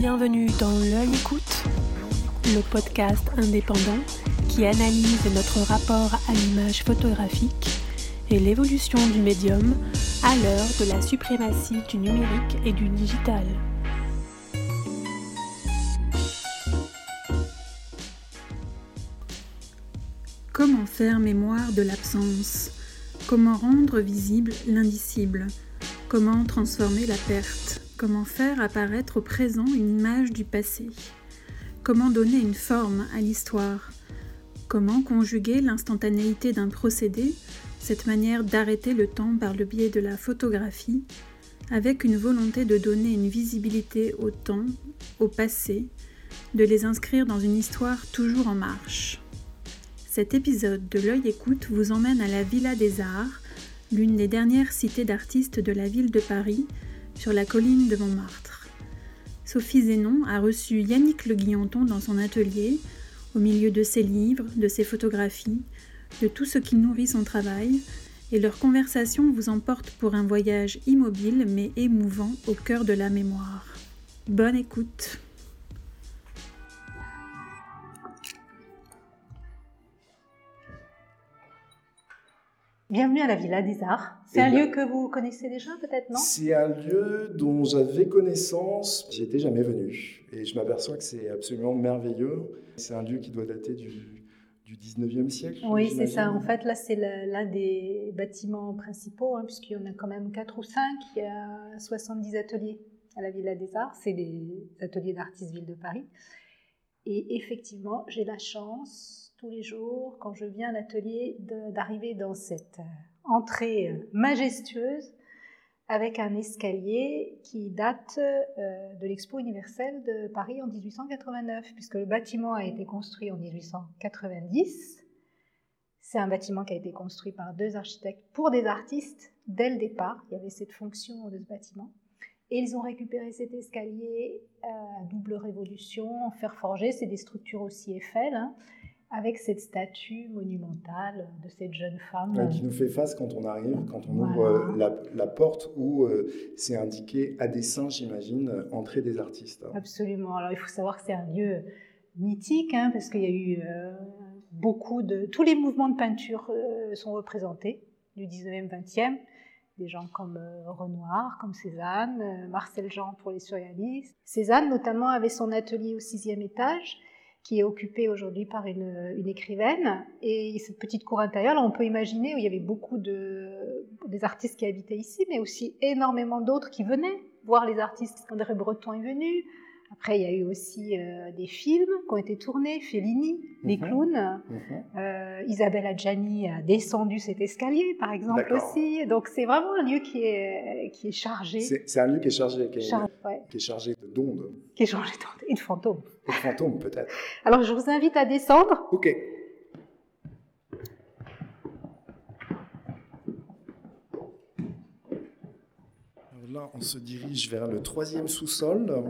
Bienvenue dans L'œil écoute, le podcast indépendant qui analyse notre rapport à l'image photographique et l'évolution du médium à l'heure de la suprématie du numérique et du digital. Comment faire mémoire de l'absence? Comment rendre visible l'indicible? Comment transformer la perte? Comment faire apparaître au présent une image du passé? Comment donner une forme à l'histoire? Comment conjuguer l'instantanéité d'un procédé, cette manière d'arrêter le temps par le biais de la photographie, avec une volonté de donner une visibilité au temps, au passé, de les inscrire dans une histoire toujours en marche? Cet épisode de l'œil écoute vous emmène à la Villa des Arts, l'une des dernières cités d'artistes de la ville de Paris, sur la colline de Montmartre. Sophie Zénon a reçu Yannick Le Guillanton dans son atelier, au milieu de ses livres, de ses photographies, de tout ce qui nourrit son travail, et leur conversation vous emporte pour un voyage immobile mais émouvant au cœur de la mémoire. Bonne écoute! Bienvenue à la Villa des Arts. C'est un lieu que vous connaissez déjà peut-être, non? C'est un lieu dont j'avais connaissance, j'y étais jamais venu. Et je m'aperçois que c'est absolument merveilleux. C'est un lieu qui doit dater du, du 19e siècle. Oui, c'est ça. En fait, là, c'est l'un des bâtiments principaux, hein, puisqu'il y en a quand même 4 ou 5. Il y a 70 ateliers à la Villa des Arts. C'est les ateliers d'artistes ville de Paris. Et effectivement, j'ai la chance tous les jours, quand je viens à l'atelier, d'arriver dans cette euh, entrée euh, majestueuse avec un escalier qui date euh, de l'Expo universelle de Paris en 1889, puisque le bâtiment a été construit en 1890. C'est un bâtiment qui a été construit par deux architectes pour des artistes dès le départ. Il y avait cette fonction de ce bâtiment. Et ils ont récupéré cet escalier à double révolution en fer forgé. C'est des structures aussi Eiffel. Hein avec cette statue monumentale de cette jeune femme. qui nous fait face quand on arrive, quand on ouvre euh, la, porte où euh, c'est indiqué à dessin, j'imagine, entrée des artistes. Absolument. Alors il faut savoir que c'est un lieu mythique, hein, parce qu'il y a eu euh, beaucoup de... Tous les mouvements de peinture sont représentés du 19e, 20e. Des gens comme Renoir, comme Cézanne, Marcel Jean pour les surréalistes. Cézanne, notamment, avait son atelier au sixième étage qui est occupée aujourd'hui par une, écrivaine. Et cette petite cour intérieure, là, on peut imaginer où il y avait beaucoup de des artistes qui habitaient ici, mais aussi énormément d'autres qui venaient voir les artistes. André Breton est venu. Après, il y a eu aussi euh, des films qui ont été tournés, Fellini, Les mhm. Clowns. Mhm. Euh, Isabelle Adjani a descendu cet escalier, par exemple, aussi. Donc, c'est vraiment un lieu qui est, qui est chargé. C'est un lieu qui est chargé, qui est, qui est chargé d'ondes. Qui est chargé d'ondes et de fantômes. Et de fantômes, peut-être. Alors, je vous invite à descendre. Ok. Là, on se dirige vers le troisième sous-sol.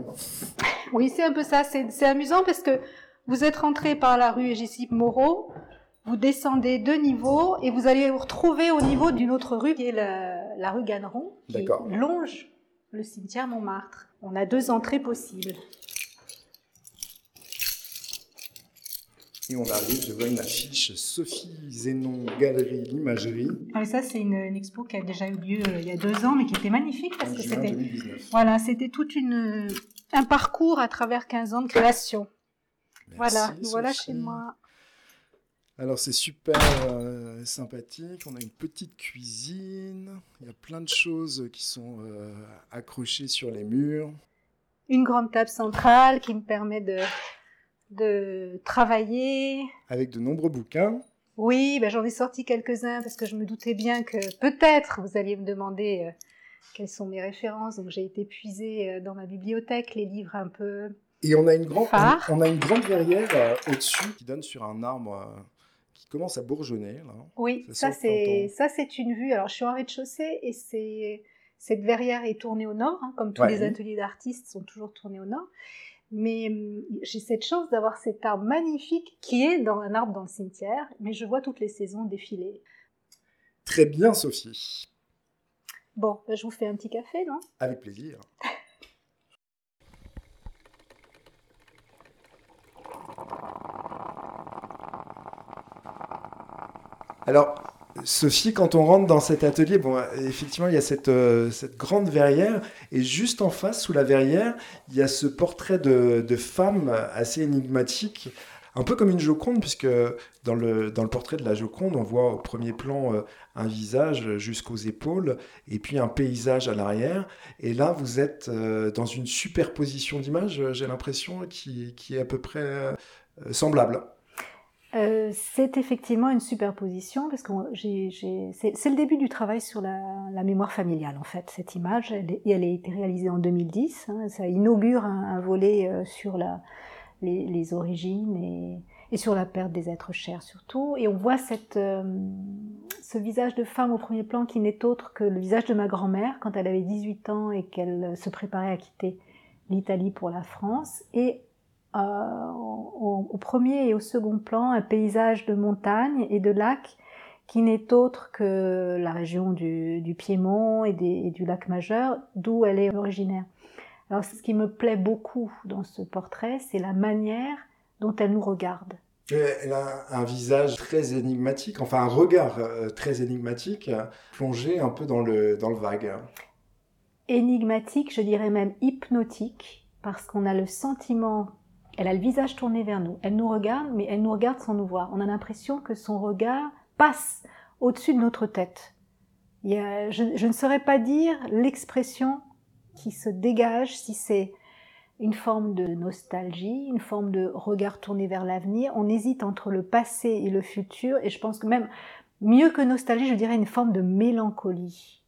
Oui, c'est un peu ça. C'est amusant parce que vous êtes rentré par la rue Égicipe Moreau, vous descendez deux niveaux et vous allez vous retrouver au niveau d'une autre rue qui est la, rue Ganneron, qui longe le cimetière Montmartre. On a deux entrées possibles. Et on arrive, je vois une affiche Sophie Zénon, Galerie L'Imagerie. Ah, ça, c'est une, expo qui a déjà eu lieu euh, il y a deux ans, mais qui était magnifique parce que c'était. Voilà, c'était tout une, un parcours à travers 15 ans de création. voilà, voilà chez moi. Alors c'est super euh, sympathique, on a une petite cuisine, il y a plein de choses qui sont euh, accrochées sur les murs. Une grande table centrale qui me permet de de travailler. Avec de nombreux bouquins. Oui, ben j'en ai sorti quelques-uns parce que je me doutais bien que peut-être vous alliez me demander euh, quelles sont mes références. Donc j'ai été puiser euh, dans ma bibliothèque les livres un peu. Et on a une grande, on a une grande verrière euh, au-dessus qui donne sur un arbre qui commence à bourgeonner. Là. Oui, ça, c'est ça c'est une vue. Alors je suis en rez-de-chaussée et c'est cette verrière est tournée au nord, hein, comme tous les ateliers d'artistes sont toujours tournés au nord. Mais hum, j'ai cette chance d'avoir cet arbre magnifique qui est dans un arbre dans le cimetière, mais je vois toutes les saisons défiler. Très bien, Sophie. Bon, bah, je vous fais un petit café, non? Avec plaisir. Alors, Sophie, quand on rentre dans cet atelier, bon, effectivement, il y a cette, euh, cette, grande verrière, et juste en face, sous la verrière, il y a ce portrait de, femme assez énigmatique, un peu comme une Joconde, puisque dans le, portrait de la Joconde, on voit au premier plan euh, un visage jusqu'aux épaules, et puis un paysage à l'arrière. Et là, vous êtes euh, dans une superposition d'images, j'ai l'impression, qui, est à peu près semblable. Euh, c'est effectivement une superposition parce que c'est le début du travail sur la, mémoire familiale en fait. Cette image, elle, elle a été réalisée en 2010. Hein, ça inaugure un, volet euh, sur la, les, origines et, et, sur la perte des êtres chers surtout. Et on voit cette, euh, ce visage de femme au premier plan qui n'est autre que le visage de ma grand-mère quand elle avait 18 ans et qu'elle se préparait à quitter l'Italie pour la France. Et euh, au, premier et au second plan un paysage de montagnes et de lacs qui n'est autre que la région du, Piémont et, du lac majeur, d'où elle est originaire. Alors ce qui me plaît beaucoup dans ce portrait, c'est la manière dont elle nous regarde. Elle a un visage très énigmatique, enfin un regard euh, très énigmatique, plongé un peu dans le, dans le vague. Énigmatique, je dirais même hypnotique, parce qu'on a le sentiment elle a le visage tourné vers nous. Elle nous regarde, mais elle nous regarde sans nous voir. On a l'impression que son regard passe au-dessus de notre tête. je, ne saurais pas dire l'expression qui se dégage si c'est une forme de nostalgie, une forme de regard tourné vers l'avenir. On hésite entre le passé et le futur, et je pense que même mieux que nostalgie, je dirais une forme de mélancolie,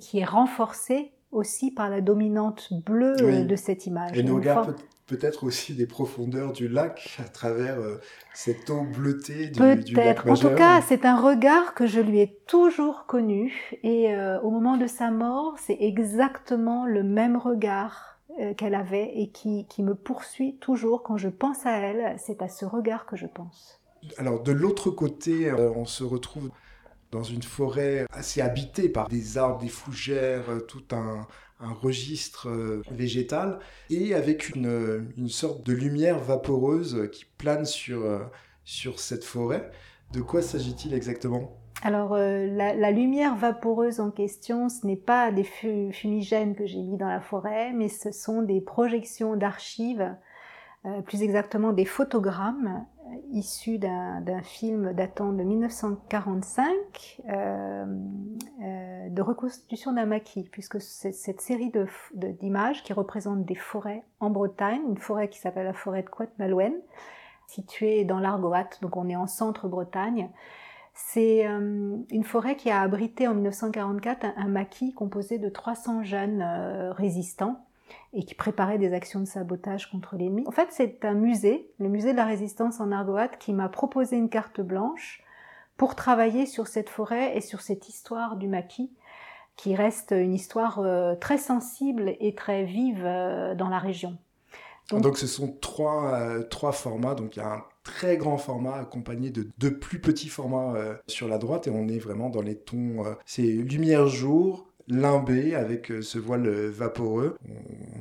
qui est renforcée aussi par la dominante bleue de cette image. Et nos peut-être aussi des profondeurs du lac à travers euh, cette eau bleutée du, du lac Peut-être. En tout cas, c'est un regard que je lui ai toujours connu. Et euh, au moment de sa mort, c'est exactement le même regard euh, qu'elle avait et qui, qui me poursuit toujours quand je pense à elle. C'est à ce regard que je pense. Alors, de l'autre côté, on se retrouve dans une forêt assez habitée par des arbres, des fougères, tout un, registre euh, végétal et avec une, une, sorte de lumière vaporeuse qui plane sur, euh, sur cette forêt. De quoi s'agit-il exactement? Alors, euh, la, lumière vaporeuse en question, ce n'est pas des fumigènes que j'ai mis dans la forêt, mais ce sont des projections d'archives, plus exactement des photogrammes issu d'un film datant de 1945 euh, euh, de reconstitution d'un maquis, puisque c'est cette série d'images qui représentent des forêts en Bretagne, une forêt qui s'appelle la forêt de Couette-Malouine, située dans l'Argoat, donc on est en centre-Bretagne. C'est euh, une forêt qui a abrité en 1944 un, maquis composé de 300 jeunes résistants et qui préparait des actions de sabotage contre l'ennemi. En fait, c'est un musée, le musée de la résistance en Argoat, qui m'a proposé une carte blanche pour travailler sur cette forêt et sur cette histoire du maquis, qui reste une histoire euh, très sensible et très vive euh, dans la région. Donc, ce sont trois, euh, trois formats, donc il y a un très grand format accompagné de deux plus petits formats sur la droite et on est vraiment dans les tons, c'est lumière jour, limbé avec euh, ce voile euh, vaporeux.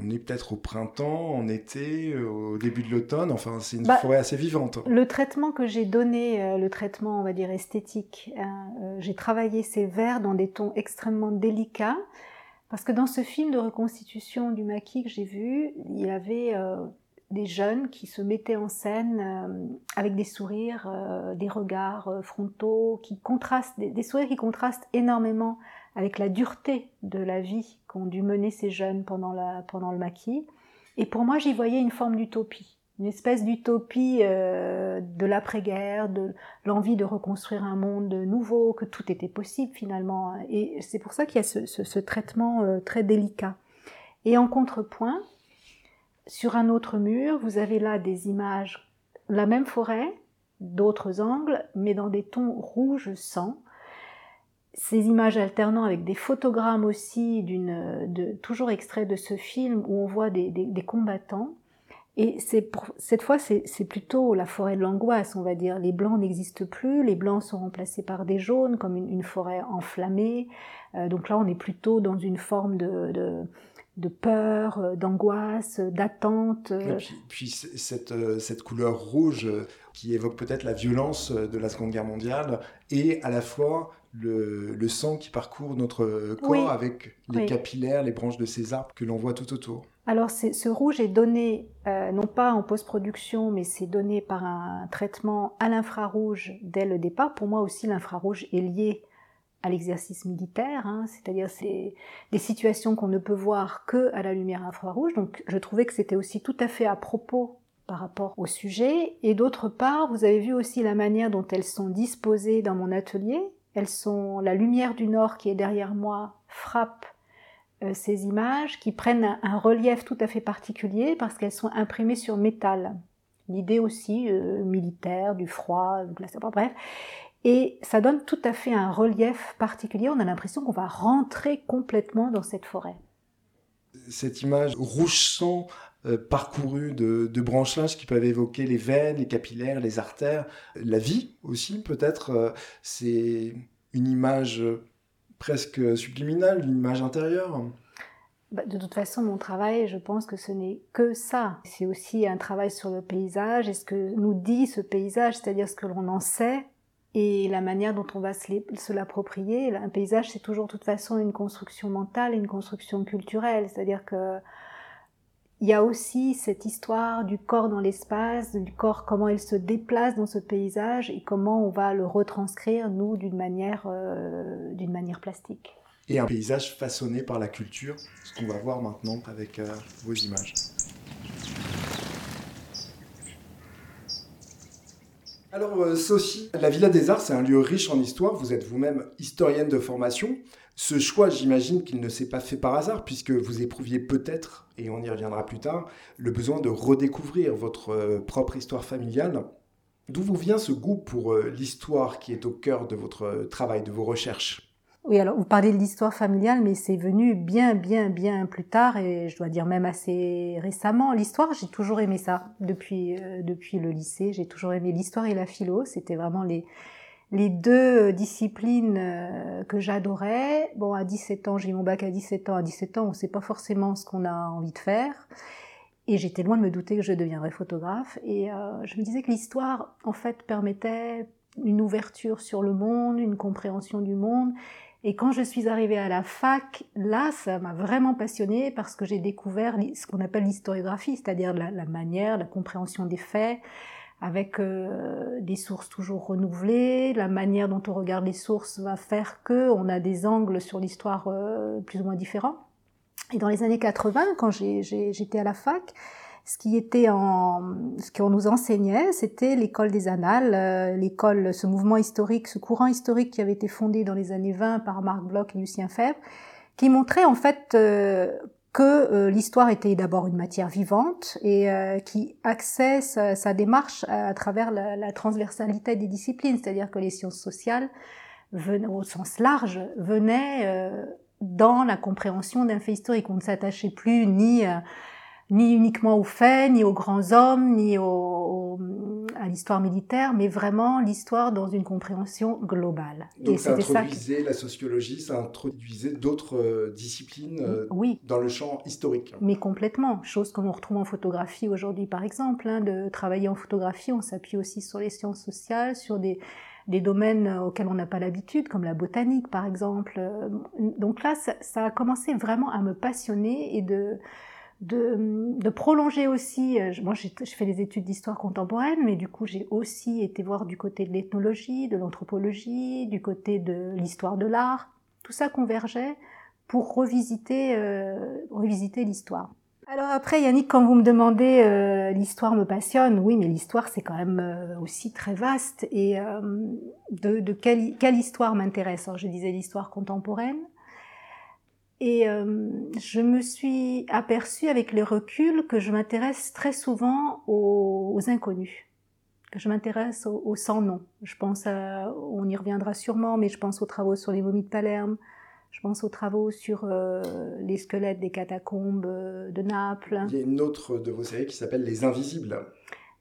On est peut-être au printemps, en été, euh, au début de l'automne. Enfin, c'est une bah, forêt assez vivante. Le traitement que j'ai donné, le traitement, on va dire, esthétique, hein, j'ai travaillé ces verts dans des tons extrêmement délicats. Parce que dans ce film de reconstitution du maquis que j'ai vu, il y avait des jeunes qui se mettaient en scène avec des sourires, des regards frontaux qui contrastent, des, sourires qui contrastent énormément avec la dureté de la vie qu'ont dû mener ces jeunes pendant, la, pendant le maquis. Et pour moi, j'y voyais une forme d'utopie, une espèce d'utopie euh, de l'après-guerre, de l'envie de reconstruire un monde nouveau, que tout était possible finalement. Et c'est pour ça qu'il y a ce, ce, traitement euh, très délicat. Et en contrepoint, sur un autre mur, vous avez là des images, la même forêt, d'autres angles, mais dans des tons rouge sang, ces images alternant avec des photogrammes aussi, de, toujours extraits de ce film où on voit des, des, combattants. Et pour, cette fois, c'est, plutôt la forêt de l'angoisse, on va dire. Les blancs n'existent plus, les blancs sont remplacés par des jaunes, comme une, forêt enflammée. Euh, donc là, on est plutôt dans une forme de, de, peur, euh, d'angoisse, d'attente. Puis, puis cette, cette, couleur rouge qui évoque peut-être la violence de la Seconde Guerre mondiale et à la fois le, le sang qui parcourt notre corps avec les capillaires, les branches de ces arbres que l'on voit tout autour. Alors ce rouge est donné non pas en post-production, mais c'est donné par un traitement à l'infrarouge dès le départ. Pour moi aussi, l'infrarouge est lié à l'exercice militaire, hein, c'est-à-dire c'est des situations qu'on ne peut voir que à la lumière infrarouge. Donc je trouvais que c'était aussi tout à fait à propos par rapport au sujet. Et d'autre part, vous avez vu aussi la manière dont elles sont disposées dans mon atelier. Elles sont la lumière du nord qui est derrière moi frappe euh, ces images qui prennent un, relief tout à fait particulier parce qu'elles sont imprimées sur métal. L'idée aussi euh, militaire, du froid, glace, bref. Et ça donne tout à fait un relief particulier. On a l'impression qu'on va rentrer complètement dans cette forêt. Cette image rouge sang euh, parcourue de, de, branchages qui peuvent évoquer les veines, les capillaires, les artères, la vie aussi peut-être. Euh, c'est une image presque subliminale, une image intérieure. Bah, de toute façon, mon travail, je pense que ce n'est que ça. C'est aussi un travail sur le paysage et ce que nous dit ce paysage, c'est-à-dire ce que l'on en sait et la manière dont on va se l'approprier. Un paysage, c'est toujours de toute façon une construction mentale une construction culturelle. C'est-à-dire que il y a aussi cette histoire du corps dans l'espace, du corps, comment il se déplace dans ce paysage et comment on va le retranscrire, nous, d'une manière, euh, manière plastique. Et un paysage façonné par la culture, ce qu'on va voir maintenant avec euh, vos images. Alors, euh, Sophie, la Villa des Arts, c'est un lieu riche en histoire. Vous êtes vous-même historienne de formation. Ce choix, j'imagine qu'il ne s'est pas fait par hasard, puisque vous éprouviez peut-être, et on y reviendra plus tard, le besoin de redécouvrir votre euh, propre histoire familiale. D'où vous vient ce goût pour euh, l'histoire qui est au cœur de votre travail, de vos recherches? Oui, alors vous parlez de l'histoire familiale, mais c'est venu bien, bien, bien plus tard, et je dois dire même assez récemment. L'histoire, j'ai toujours aimé ça depuis euh, depuis le lycée. J'ai toujours aimé l'histoire et la philo. C'était vraiment les les deux disciplines euh, que j'adorais. Bon, à 17 ans, j'ai mon bac à 17 ans. À 17 ans, on sait pas forcément ce qu'on a envie de faire. Et j'étais loin de me douter que je deviendrais photographe. Et euh, je me disais que l'histoire, en fait, permettait une ouverture sur le monde, une compréhension du monde et quand je suis arrivée à la fac, là, ça m'a vraiment passionnée parce que j'ai découvert ce qu'on appelle l'historiographie, c'est-à-dire la, manière, la compréhension des faits, avec euh, des sources toujours renouvelées. La manière dont on regarde les sources va faire que on a des angles sur l'histoire euh, plus ou moins différents. Et dans les années 80, quand j'étais à la fac, ce qui était en, ce qu'on nous enseignait, c'était l'école des annales, euh, l'école, ce mouvement historique, ce courant historique qui avait été fondé dans les années 20 par Marc Bloch et Lucien Febvre, qui montrait en fait euh, que euh, l'histoire était d'abord une matière vivante et qui axait sa, démarche à, travers la, la, transversalité des disciplines, c'est-à-dire que les sciences sociales, venaient, au sens large, venaient dans la compréhension d'un fait historique. On ne s'attachait plus ni ni uniquement aux faits, ni aux grands hommes, ni au, à l'histoire militaire, mais vraiment l'histoire dans une compréhension globale. Donc ça introduisait la sociologie, ça introduisait d'autres euh, disciplines euh, oui. dans le champ historique. Mais complètement, chose qu'on retrouve en photographie aujourd'hui par exemple. Hein, de travailler en photographie, on s'appuie aussi sur les sciences sociales, sur des, des domaines auxquels on n'a pas l'habitude, comme la botanique par exemple. Donc là, ça, ça a commencé vraiment à me passionner et de de, prolonger aussi. Euh, moi, je fais des études d'histoire contemporaine, mais du coup, j'ai aussi été voir du côté de l'ethnologie, de l'anthropologie, du côté de l'histoire de l'art. Tout ça convergeait pour revisiter, euh, revisiter l'histoire. Alors après, Yannick, quand vous me demandez euh, l'histoire me passionne, oui, mais l'histoire c'est quand même aussi très vaste. Et de, de quelle, quelle histoire m'intéresse? Je disais l'histoire contemporaine, et euh, je me suis aperçue avec le recul que je m'intéresse très souvent aux, inconnus, que je m'intéresse aux, sans-nom. Je pense à, on y reviendra sûrement, mais je pense aux travaux sur les momies de Palerme, je pense aux travaux sur euh, les squelettes des catacombes euh, de Naples. Il y a une autre de vos séries qui s'appelle Les Invisibles.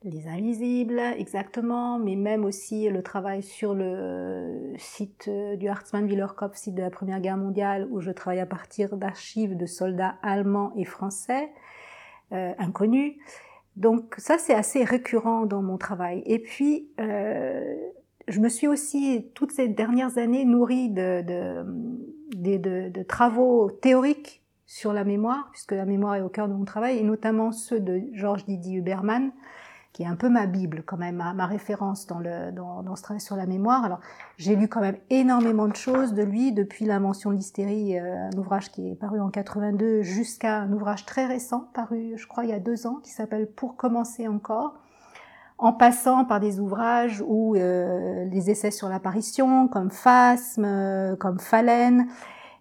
Les Invisibles, exactement, mais même aussi le travail sur le site du Hartmann Willerkopf, site de la Première Guerre mondiale, où je travaille à partir d'archives de soldats allemands et français, euh, inconnus. Donc ça, c'est assez récurrent dans mon travail. Et puis, euh, je me suis aussi, toutes ces dernières années, nourrie de, de, de, de travaux théoriques sur la mémoire, puisque la mémoire est au cœur de mon travail, et notamment ceux de Georges Didier Huberman, qui est un peu ma Bible quand même, ma, référence dans, le, dans, dans, ce travail sur la mémoire. Alors j'ai lu quand même énormément de choses de lui, depuis l'invention de l'hystérie, euh, un ouvrage qui est paru en 82, jusqu'à un ouvrage très récent, paru je crois il y a deux ans, qui s'appelle Pour commencer encore, en passant par des ouvrages où euh, les essais sur l'apparition, comme Phasme, euh, comme Phalène,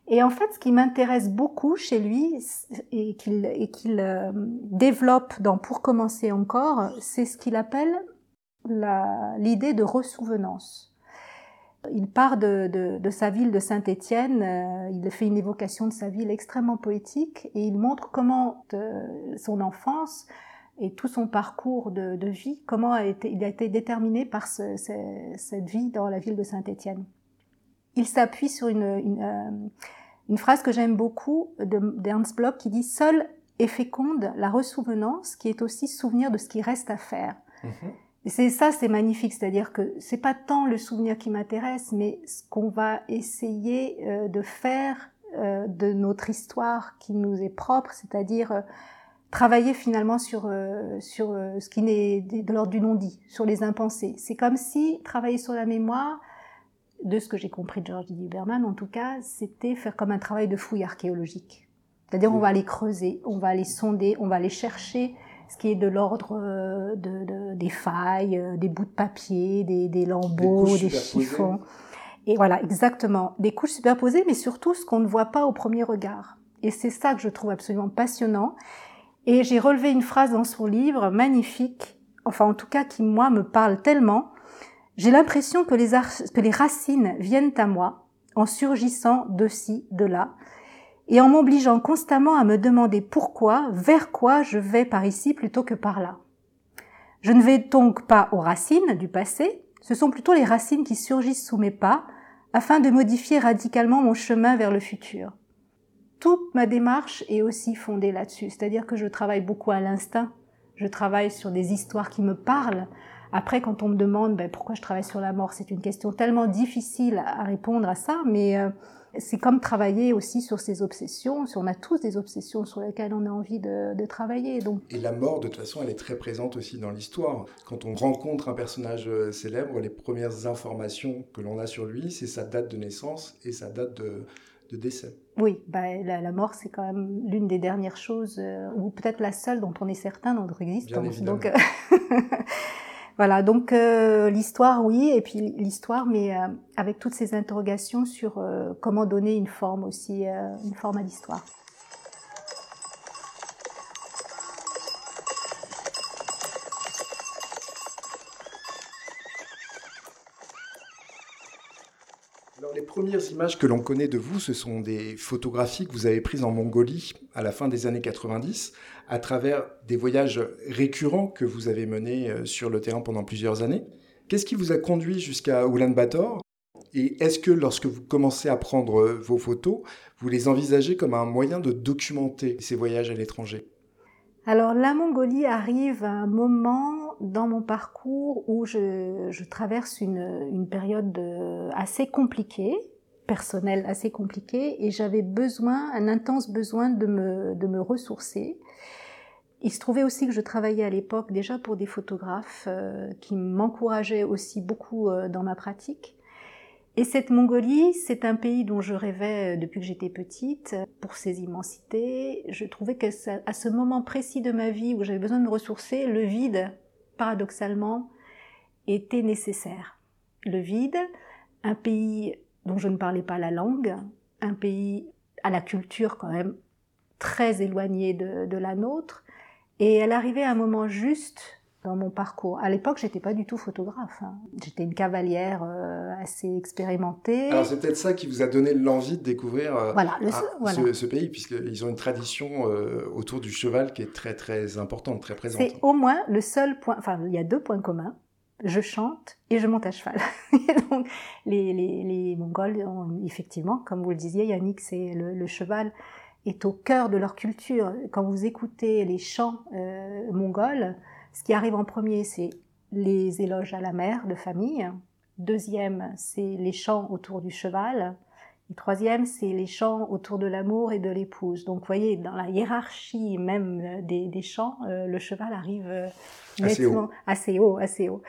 et en fait, ce qui m'intéresse beaucoup chez lui et qu'il euh, développe dans Pour commencer encore, c'est ce qu'il appelle l'idée de ressouvenance. Il part de, sa ville de Saint-Étienne, euh, il fait une évocation de sa ville extrêmement poétique et il montre comment son enfance et tout son parcours de, vie, comment a été, il a été déterminé par cette vie dans la ville de Saint-Étienne il s'appuie sur une, une, euh, une, phrase que j'aime beaucoup d'Ernst Bloch qui dit Seul est féconde la ressouvenance qui est aussi souvenir de ce qui reste à faire. Mhm. Et c'est ça, c'est magnifique, c'est-à-dire que c'est pas tant le souvenir qui m'intéresse, mais ce qu'on va essayer euh, de faire euh, de notre histoire qui nous est propre, c'est-à-dire travailler finalement sur sur ce qui n'est de l'ordre du non-dit, sur les impensés. C'est comme si travailler sur la mémoire, de ce que j'ai compris de George D. Berman, en tout cas, c'était faire comme un travail de fouille archéologique. C'est-à-dire, on va aller creuser, on va aller sonder, on va aller chercher ce qui est de l'ordre euh, de, des failles, euh, des bouts de papier, des, des lambeaux, des, chiffons. Et voilà, exactement. Des couches superposées, mais surtout ce qu'on ne voit pas au premier regard. Et c'est ça que je trouve absolument passionnant. Et j'ai relevé une phrase dans son livre, magnifique, enfin en tout cas qui, moi, me parle tellement, j'ai l'impression que les, racines viennent à moi en surgissant de ci, de là, et en m'obligeant constamment à me demander pourquoi, vers quoi je vais par ici plutôt que par là. Je ne vais donc pas aux racines du passé, ce sont plutôt les racines qui surgissent sous mes pas afin de modifier radicalement mon chemin vers le futur. Toute ma démarche est aussi fondée là-dessus, c'est-à-dire que je travaille beaucoup à l'instinct, je travaille sur des histoires qui me parlent, après, quand on me demande ben, pourquoi je travaille sur la mort, c'est une question tellement difficile à répondre à ça, mais euh, c'est comme travailler aussi sur ses obsessions. On a tous des obsessions sur lesquelles on a envie de, travailler. Donc. Et la mort, de toute façon, elle est très présente aussi dans l'histoire. Quand on rencontre un personnage euh, célèbre, les premières informations que l'on a sur lui, c'est sa date de naissance et sa date de, décès. Oui, bah, la, mort, c'est quand même l'une des dernières choses, euh, ou peut-être la seule dont on est certain dans notre existence. Donc, Voilà, donc euh, l'histoire, oui, et puis l'histoire, mais euh, avec toutes ces interrogations sur euh, comment donner une forme aussi, une forme à l'histoire. les premières images que l'on connaît de vous, ce sont des photographies que vous avez prises en Mongolie à la fin des années 90, à travers des voyages récurrents que vous avez menés euh, sur le terrain pendant plusieurs années. Qu'est-ce qui vous a conduit jusqu'à Ulaanbaatar? Et est-ce que lorsque vous commencez à prendre euh, vos photos, vous les envisagez comme un moyen de documenter ces voyages à l'étranger? Alors la Mongolie arrive à un moment dans mon parcours où je, traverse une, période assez compliquée, personnelle assez compliquée, et j'avais besoin, un intense besoin de me, de me ressourcer. Il se trouvait aussi que je travaillais à l'époque déjà pour des photographes euh, qui m'encourageaient aussi beaucoup euh, dans ma pratique. Et cette Mongolie, c'est un pays dont je rêvais euh, depuis que j'étais petite, pour ses immensités. Je trouvais qu'à ce moment précis de ma vie où j'avais besoin de me ressourcer, le vide, paradoxalement, était nécessaire. Le vide, un pays dont je ne parlais pas la langue, un pays à la culture quand même très éloignée de, de la nôtre, et elle arrivait à un moment juste dans mon parcours. À l'époque, j'étais pas du tout photographe. Hein. J'étais une cavalière euh, assez expérimenté. Alors c'est peut-être ça qui vous a donné l'envie de découvrir euh, voilà, le, ah, voilà. ce, ce, pays, puisqu'ils ont une tradition euh, autour du cheval qui est très très importante, très présente. C'est au moins le seul point, enfin il y a deux points communs. Je chante et je monte à cheval. donc, les, les, les Mongols, ont, effectivement, comme vous le disiez, Yannick, c'est le, le, cheval est au cœur de leur culture. Quand vous écoutez les chants mongols, ce qui arrive en premier, c'est les éloges à la mère de famille. Deuxième, c'est les chants autour du cheval. Et troisième, c'est les chants autour de l'amour et de l'épouse. Donc, vous voyez, dans la hiérarchie même des, des chants, euh, le cheval arrive euh, assez haut. assez haut, assez haut.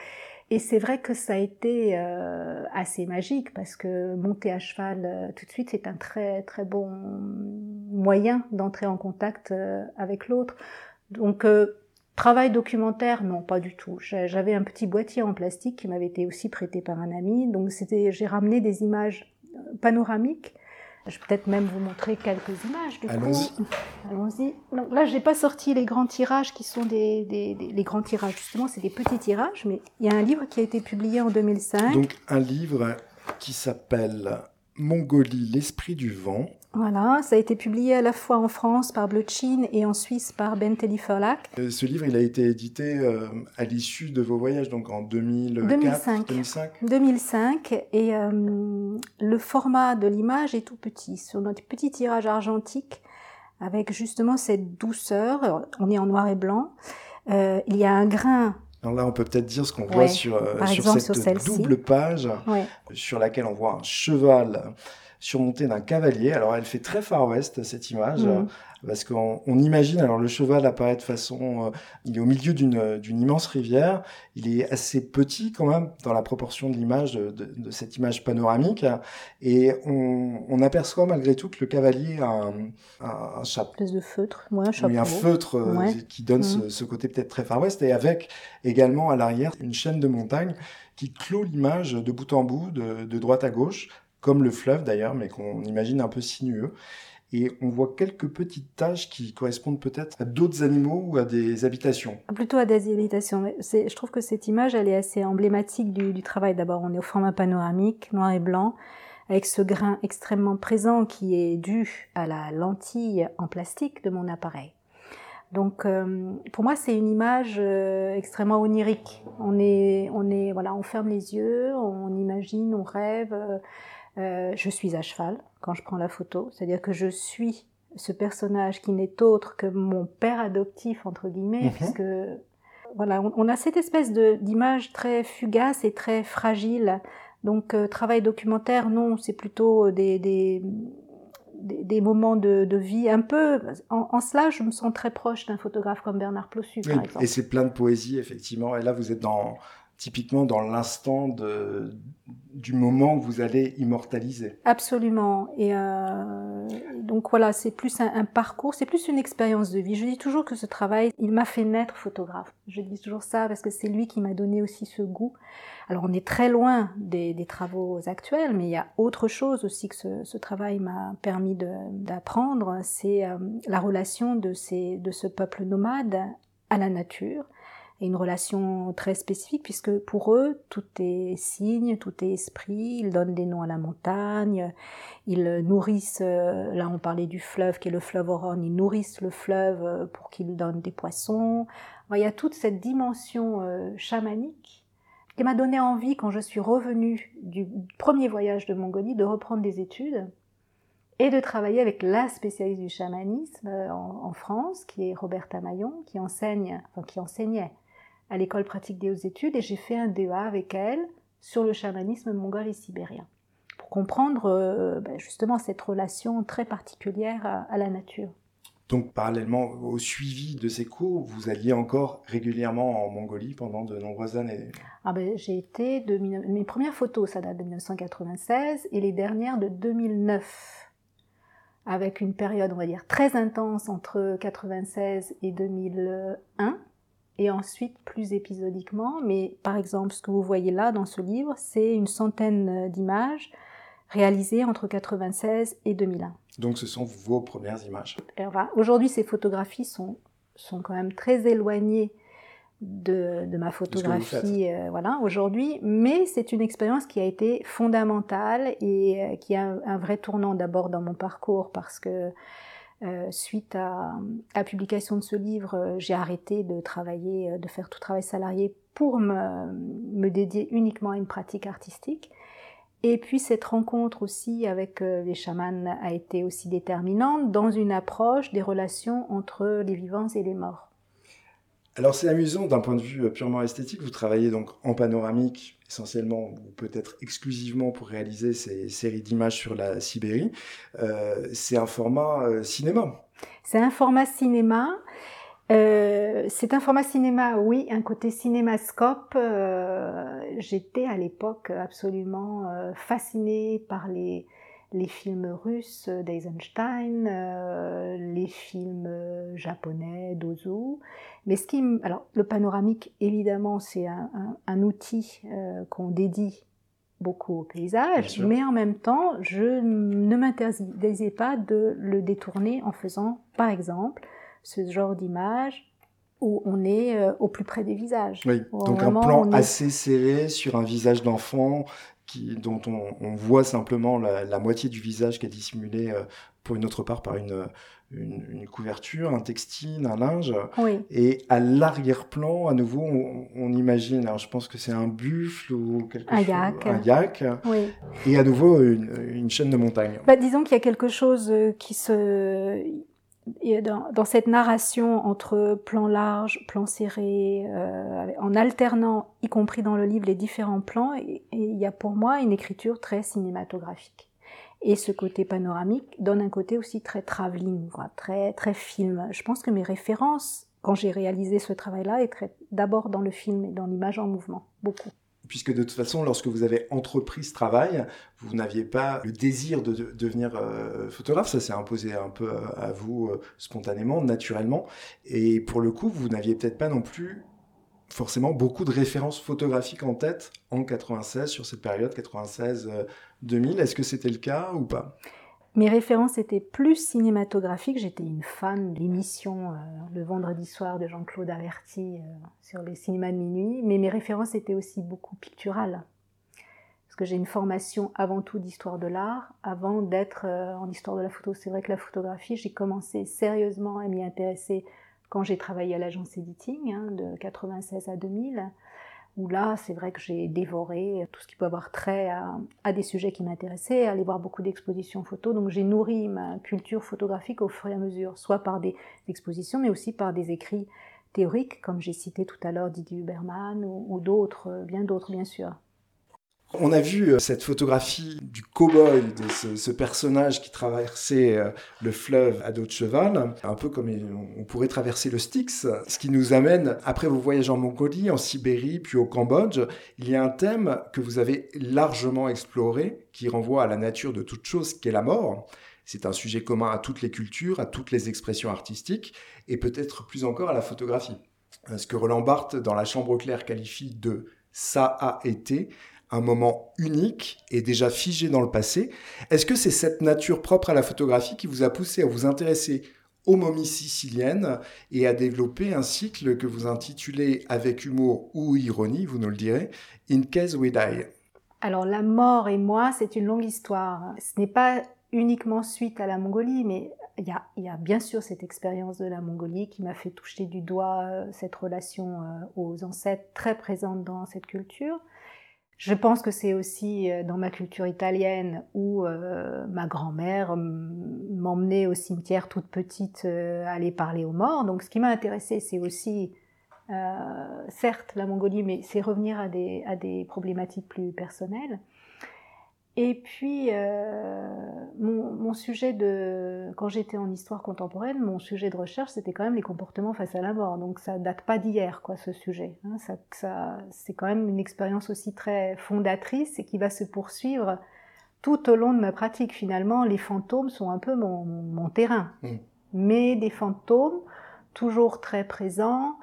Et c'est vrai que ça a été euh, assez magique parce que monter à cheval euh, tout de suite, c'est un très très bon moyen d'entrer en contact euh, avec l'autre. Donc Travail documentaire, non, pas du tout. J'avais un petit boîtier en plastique qui m'avait été aussi prêté par un ami. Donc c'était, j'ai ramené des images panoramiques. Je vais peut-être même vous montrer quelques images. Allons-y. Allons-y. Donc là, j'ai pas sorti les grands tirages qui sont des, des, des les grands tirages. Justement, c'est des petits tirages, mais il y a un livre qui a été publié en 2005. Donc un livre qui s'appelle Mongolie, l'esprit du vent. Voilà, ça a été publié à la fois en France par Blöchin et en Suisse par Ben Verlag. Ce livre, il a été édité euh, à l'issue de vos voyages, donc en 2004, 2005. 2005. 2005 et euh, le format de l'image est tout petit, sur notre petit tirage argentique, avec justement cette douceur. On est en noir et blanc. Euh, il y a un grain alors là, on peut peut-être dire ce qu'on Ouais, voit sur, sur exemple, cette sur double page Ouais. sur laquelle on voit un cheval surmonté d'un cavalier. Alors elle fait très Far West cette image Mhm. parce qu'on on imagine alors le cheval apparaît de façon euh, il est au milieu d'une d'une immense rivière, il est assez petit quand même dans la proportion de l'image de, de- de cette image panoramique et on, on aperçoit malgré tout que le cavalier a un, un, un chapeau espèce de feutre, ouais, un chapeau. oui, un feutre euh, Ouais. qui donne ce, Mhm. ce côté peut-être très Far West, et avec également à l'arrière une chaîne de montagnes qui clôt l'image de bout en bout, de, de droite à gauche, comme le fleuve d'ailleurs, mais qu'on imagine un peu sinueux. Et on voit quelques petites taches qui correspondent peut-être à d'autres animaux ou à des habitations. Plutôt à des habitations. Je trouve que cette image, elle est assez emblématique du, du travail. D'abord, on est au format panoramique, noir et blanc, avec ce grain extrêmement présent qui est dû à la lentille en plastique de mon appareil. Donc, euh, pour moi, c'est une image euh, extrêmement onirique. On est, on est, voilà, on ferme les yeux, on imagine, on rêve. euh, euh, je suis à cheval quand je prends la photo, c'est-à-dire que je suis ce personnage qui n'est autre que mon père adoptif entre guillemets, Mhm. puisque voilà, on, on a cette espèce d'image très fugace et très fragile. Donc euh, travail documentaire, non, c'est plutôt des, des des, des moments de, de vie un peu. En, en cela, je me sens très proche d'un photographe comme Bernard Plossu, par exemple. et c'est plein de poésie, effectivement. Et là, vous êtes dans, typiquement dans l'instant du moment que vous allez immortaliser. Absolument. Et euh, donc voilà, c'est plus un, un parcours, c'est plus une expérience de vie. Je dis toujours que ce travail, il m'a fait naître photographe. Je dis toujours ça parce que c'est lui qui m'a donné aussi ce goût. Alors on est très loin des, travaux actuels, mais il y a autre chose aussi que ce, travail m'a permis d'apprendre, c'est euh, la relation de ce peuple nomade à la nature et une relation très spécifique puisque pour eux tout est signe, tout est esprit, ils donnent des noms à la montagne, ils nourrissent, euh, là on parlait du fleuve qui est le fleuve Oron, ils nourrissent le fleuve euh, pour qu'il donne des poissons. Il y a toute cette dimension euh, chamanique qui m'a donné envie quand je suis revenue du premier voyage de Mongolie de reprendre des études et de travailler avec la spécialiste du chamanisme en, en France, qui est Roberta Maillon, qui enseigne, enfin qui enseignait à l'école pratique des hautes études, et j'ai fait un DEA avec elle sur le chamanisme mongol et sibérien, pour comprendre euh, ben, justement cette relation très particulière à, à la nature. Donc, parallèlement au suivi de ces cours, vous alliez encore régulièrement en Mongolie pendant de nombreuses années? Ah ben, j'ai été de mes premières photos, ça date de 1996, et les dernières de 2009, avec une période, on va dire, très intense entre 96 et 2001, et ensuite plus épisodiquement. Mais par exemple, ce que vous voyez là dans ce livre, c'est une centaine d'images réalisées entre 96 et 2001. Donc, ce sont vos premières images. Voilà, Aujourd'hui, ces photographies sont, sont quand même très éloignées de, ma photographie voilà, aujourd'hui, mais c'est une expérience qui a été fondamentale et qui a un, vrai tournant d'abord dans mon parcours parce que suite à la publication de ce livre, j'ai arrêté de travailler, de faire tout travail salarié pour me, me, dédier uniquement à une pratique artistique. Et puis cette rencontre aussi avec euh, les chamans a été aussi déterminante dans une approche des relations entre les vivants et les morts. Alors c'est amusant d'un point de vue euh, purement esthétique, vous travaillez donc en panoramique essentiellement ou peut-être exclusivement pour réaliser ces séries d'images sur la Sibérie. Euh, c'est un format cinéma. C'est un format cinéma euh, c'est un format cinéma, oui, un côté cinémascope. Euh, j'étais à l'époque absolument euh, fascinée par les, les films russes d'Eisenstein, les films japonais d'Ozu. Mais ce qui, alors le panoramique, évidemment, c'est un, un, outil qu'on dédie beaucoup au paysage, mais en même temps, je ne m'interdisais pas de le détourner en faisant, par exemple, ce genre d'image où on est euh, au plus près des visages. Oui, donc un plan assez serré sur un visage d'enfant qui, dont on, voit simplement la, moitié du visage qui est dissimulé euh, pour une autre part par une, une, couverture, un textile, un linge. Oui. Et à l'arrière-plan, à nouveau, on, imagine, alors je pense que c'est un buffle ou quelque un chose, yak. un yak. Oui. Et à nouveau une, une chaîne de montagne. Bah, disons qu'il y a quelque chose euh, qui se dans, dans, cette narration entre plan large, plan serré, euh, en alternant, y compris dans le livre, les différents plans, il y a pour moi une écriture très cinématographique. Et ce côté panoramique donne un côté aussi très travelling, très très film. Je pense que mes références, quand j'ai réalisé ce travail-là, étaient d'abord dans le film et dans l'image en mouvement, beaucoup puisque de toute façon, lorsque vous avez entrepris ce travail, vous n'aviez pas le désir de, devenir euh, photographe, ça s'est imposé un peu euh, à, vous euh, spontanément, naturellement, et pour le coup, vous n'aviez peut-être pas non plus forcément beaucoup de références photographiques en tête en 96, sur cette période 96-2000. Est-ce que c'était le cas ou pas? Mes références étaient plus cinématographiques. J'étais une fan de l'émission euh, Le vendredi soir de Jean-Claude Averti euh, sur les cinémas de minuit, mais mes références étaient aussi beaucoup picturales. Parce que j'ai une formation avant tout d'histoire de l'art, avant d'être euh, en histoire de la photo. C'est vrai que la photographie, j'ai commencé sérieusement à m'y intéresser quand j'ai travaillé à l'agence Editing, hein, de 96 à 2000 où là, c'est vrai que j'ai dévoré tout ce qui peut avoir trait à, des sujets qui m'intéressaient, aller voir beaucoup d'expositions photos. Donc j'ai nourri ma culture photographique au fur et à mesure, soit par des expositions, mais aussi par des écrits théoriques, comme j'ai cité tout à l'heure Didier Huberman ou d'autres, bien d'autres bien sûr. On a vu euh, cette photographie du cow-boy, de ce, personnage qui traversait euh, le fleuve à dos de cheval, un peu comme on pourrait traverser le Styx, ce qui nous amène, après vos voyages en Mongolie, en Sibérie, puis au Cambodge, il y a un thème que vous avez largement exploré, qui renvoie à la nature de toute chose, qui est la mort. C'est un sujet commun à toutes les cultures, à toutes les expressions artistiques, et peut-être plus encore à la photographie. Ce que Roland Barthes, dans La Chambre claire, qualifie de ça a été, un moment unique et déjà figé dans le passé. Est-ce que c'est cette nature propre à la photographie qui vous a poussé à vous intéresser aux momies siciliennes et à développer un cycle que vous intitulez avec humour ou ironie, vous nous le direz, In Case We Die? Alors la mort et moi, c'est une longue histoire. Ce n'est pas uniquement suite à la Mongolie, mais il y, a, il y a, bien sûr cette expérience de la Mongolie qui m'a fait toucher du doigt euh, cette relation euh, aux ancêtres très présente dans cette culture. Je pense que c'est aussi euh, dans ma culture italienne où euh, ma grand-mère m'emmenait au cimetière toute petite euh, aller parler aux morts. Donc ce qui m'a intéressé, c'est aussi, certes, la Mongolie, mais c'est revenir à des problématiques plus personnelles. Et puis, euh, mon, sujet de, quand j'étais en histoire contemporaine, mon sujet de recherche, c'était quand même les comportements face à la mort. Donc, ça date pas d'hier, quoi, ce sujet. Hein. Ça, ça, c'est quand même une expérience aussi très fondatrice et qui va se poursuivre tout au long de ma pratique. Finalement, les fantômes sont un peu mon, mon terrain. Mmh. Mais des fantômes toujours très présents,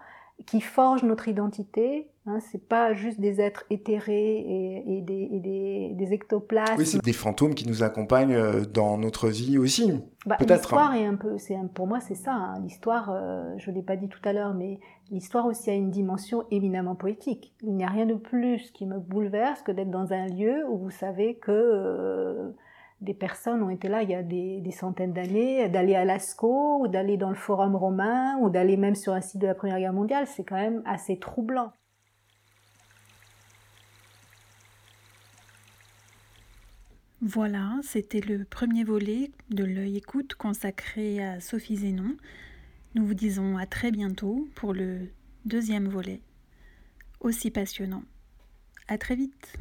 qui forgent notre identité Hein, c'est pas juste des êtres éthérés et, des, des, ectoplasmes. Oui, c'est des fantômes qui nous accompagnent euh, dans notre vie aussi. Bah, l'histoire est un peu, c'est pour moi c'est ça. Hein. L'histoire, euh, je l'ai pas dit tout à l'heure, mais l'histoire aussi a une dimension éminemment poétique. Il n'y a rien de plus qui me bouleverse que d'être dans un lieu où vous savez que euh, des personnes ont été là il y a des, centaines d'années, d'aller à Lascaux, ou d'aller dans le Forum romain, ou d'aller même sur un site de la Première Guerre mondiale, c'est quand même assez troublant. Voilà, c'était le premier volet de l'œil écoute consacré à Sophie Zénon. Nous vous disons à très bientôt pour le deuxième volet, aussi passionnant. À très vite.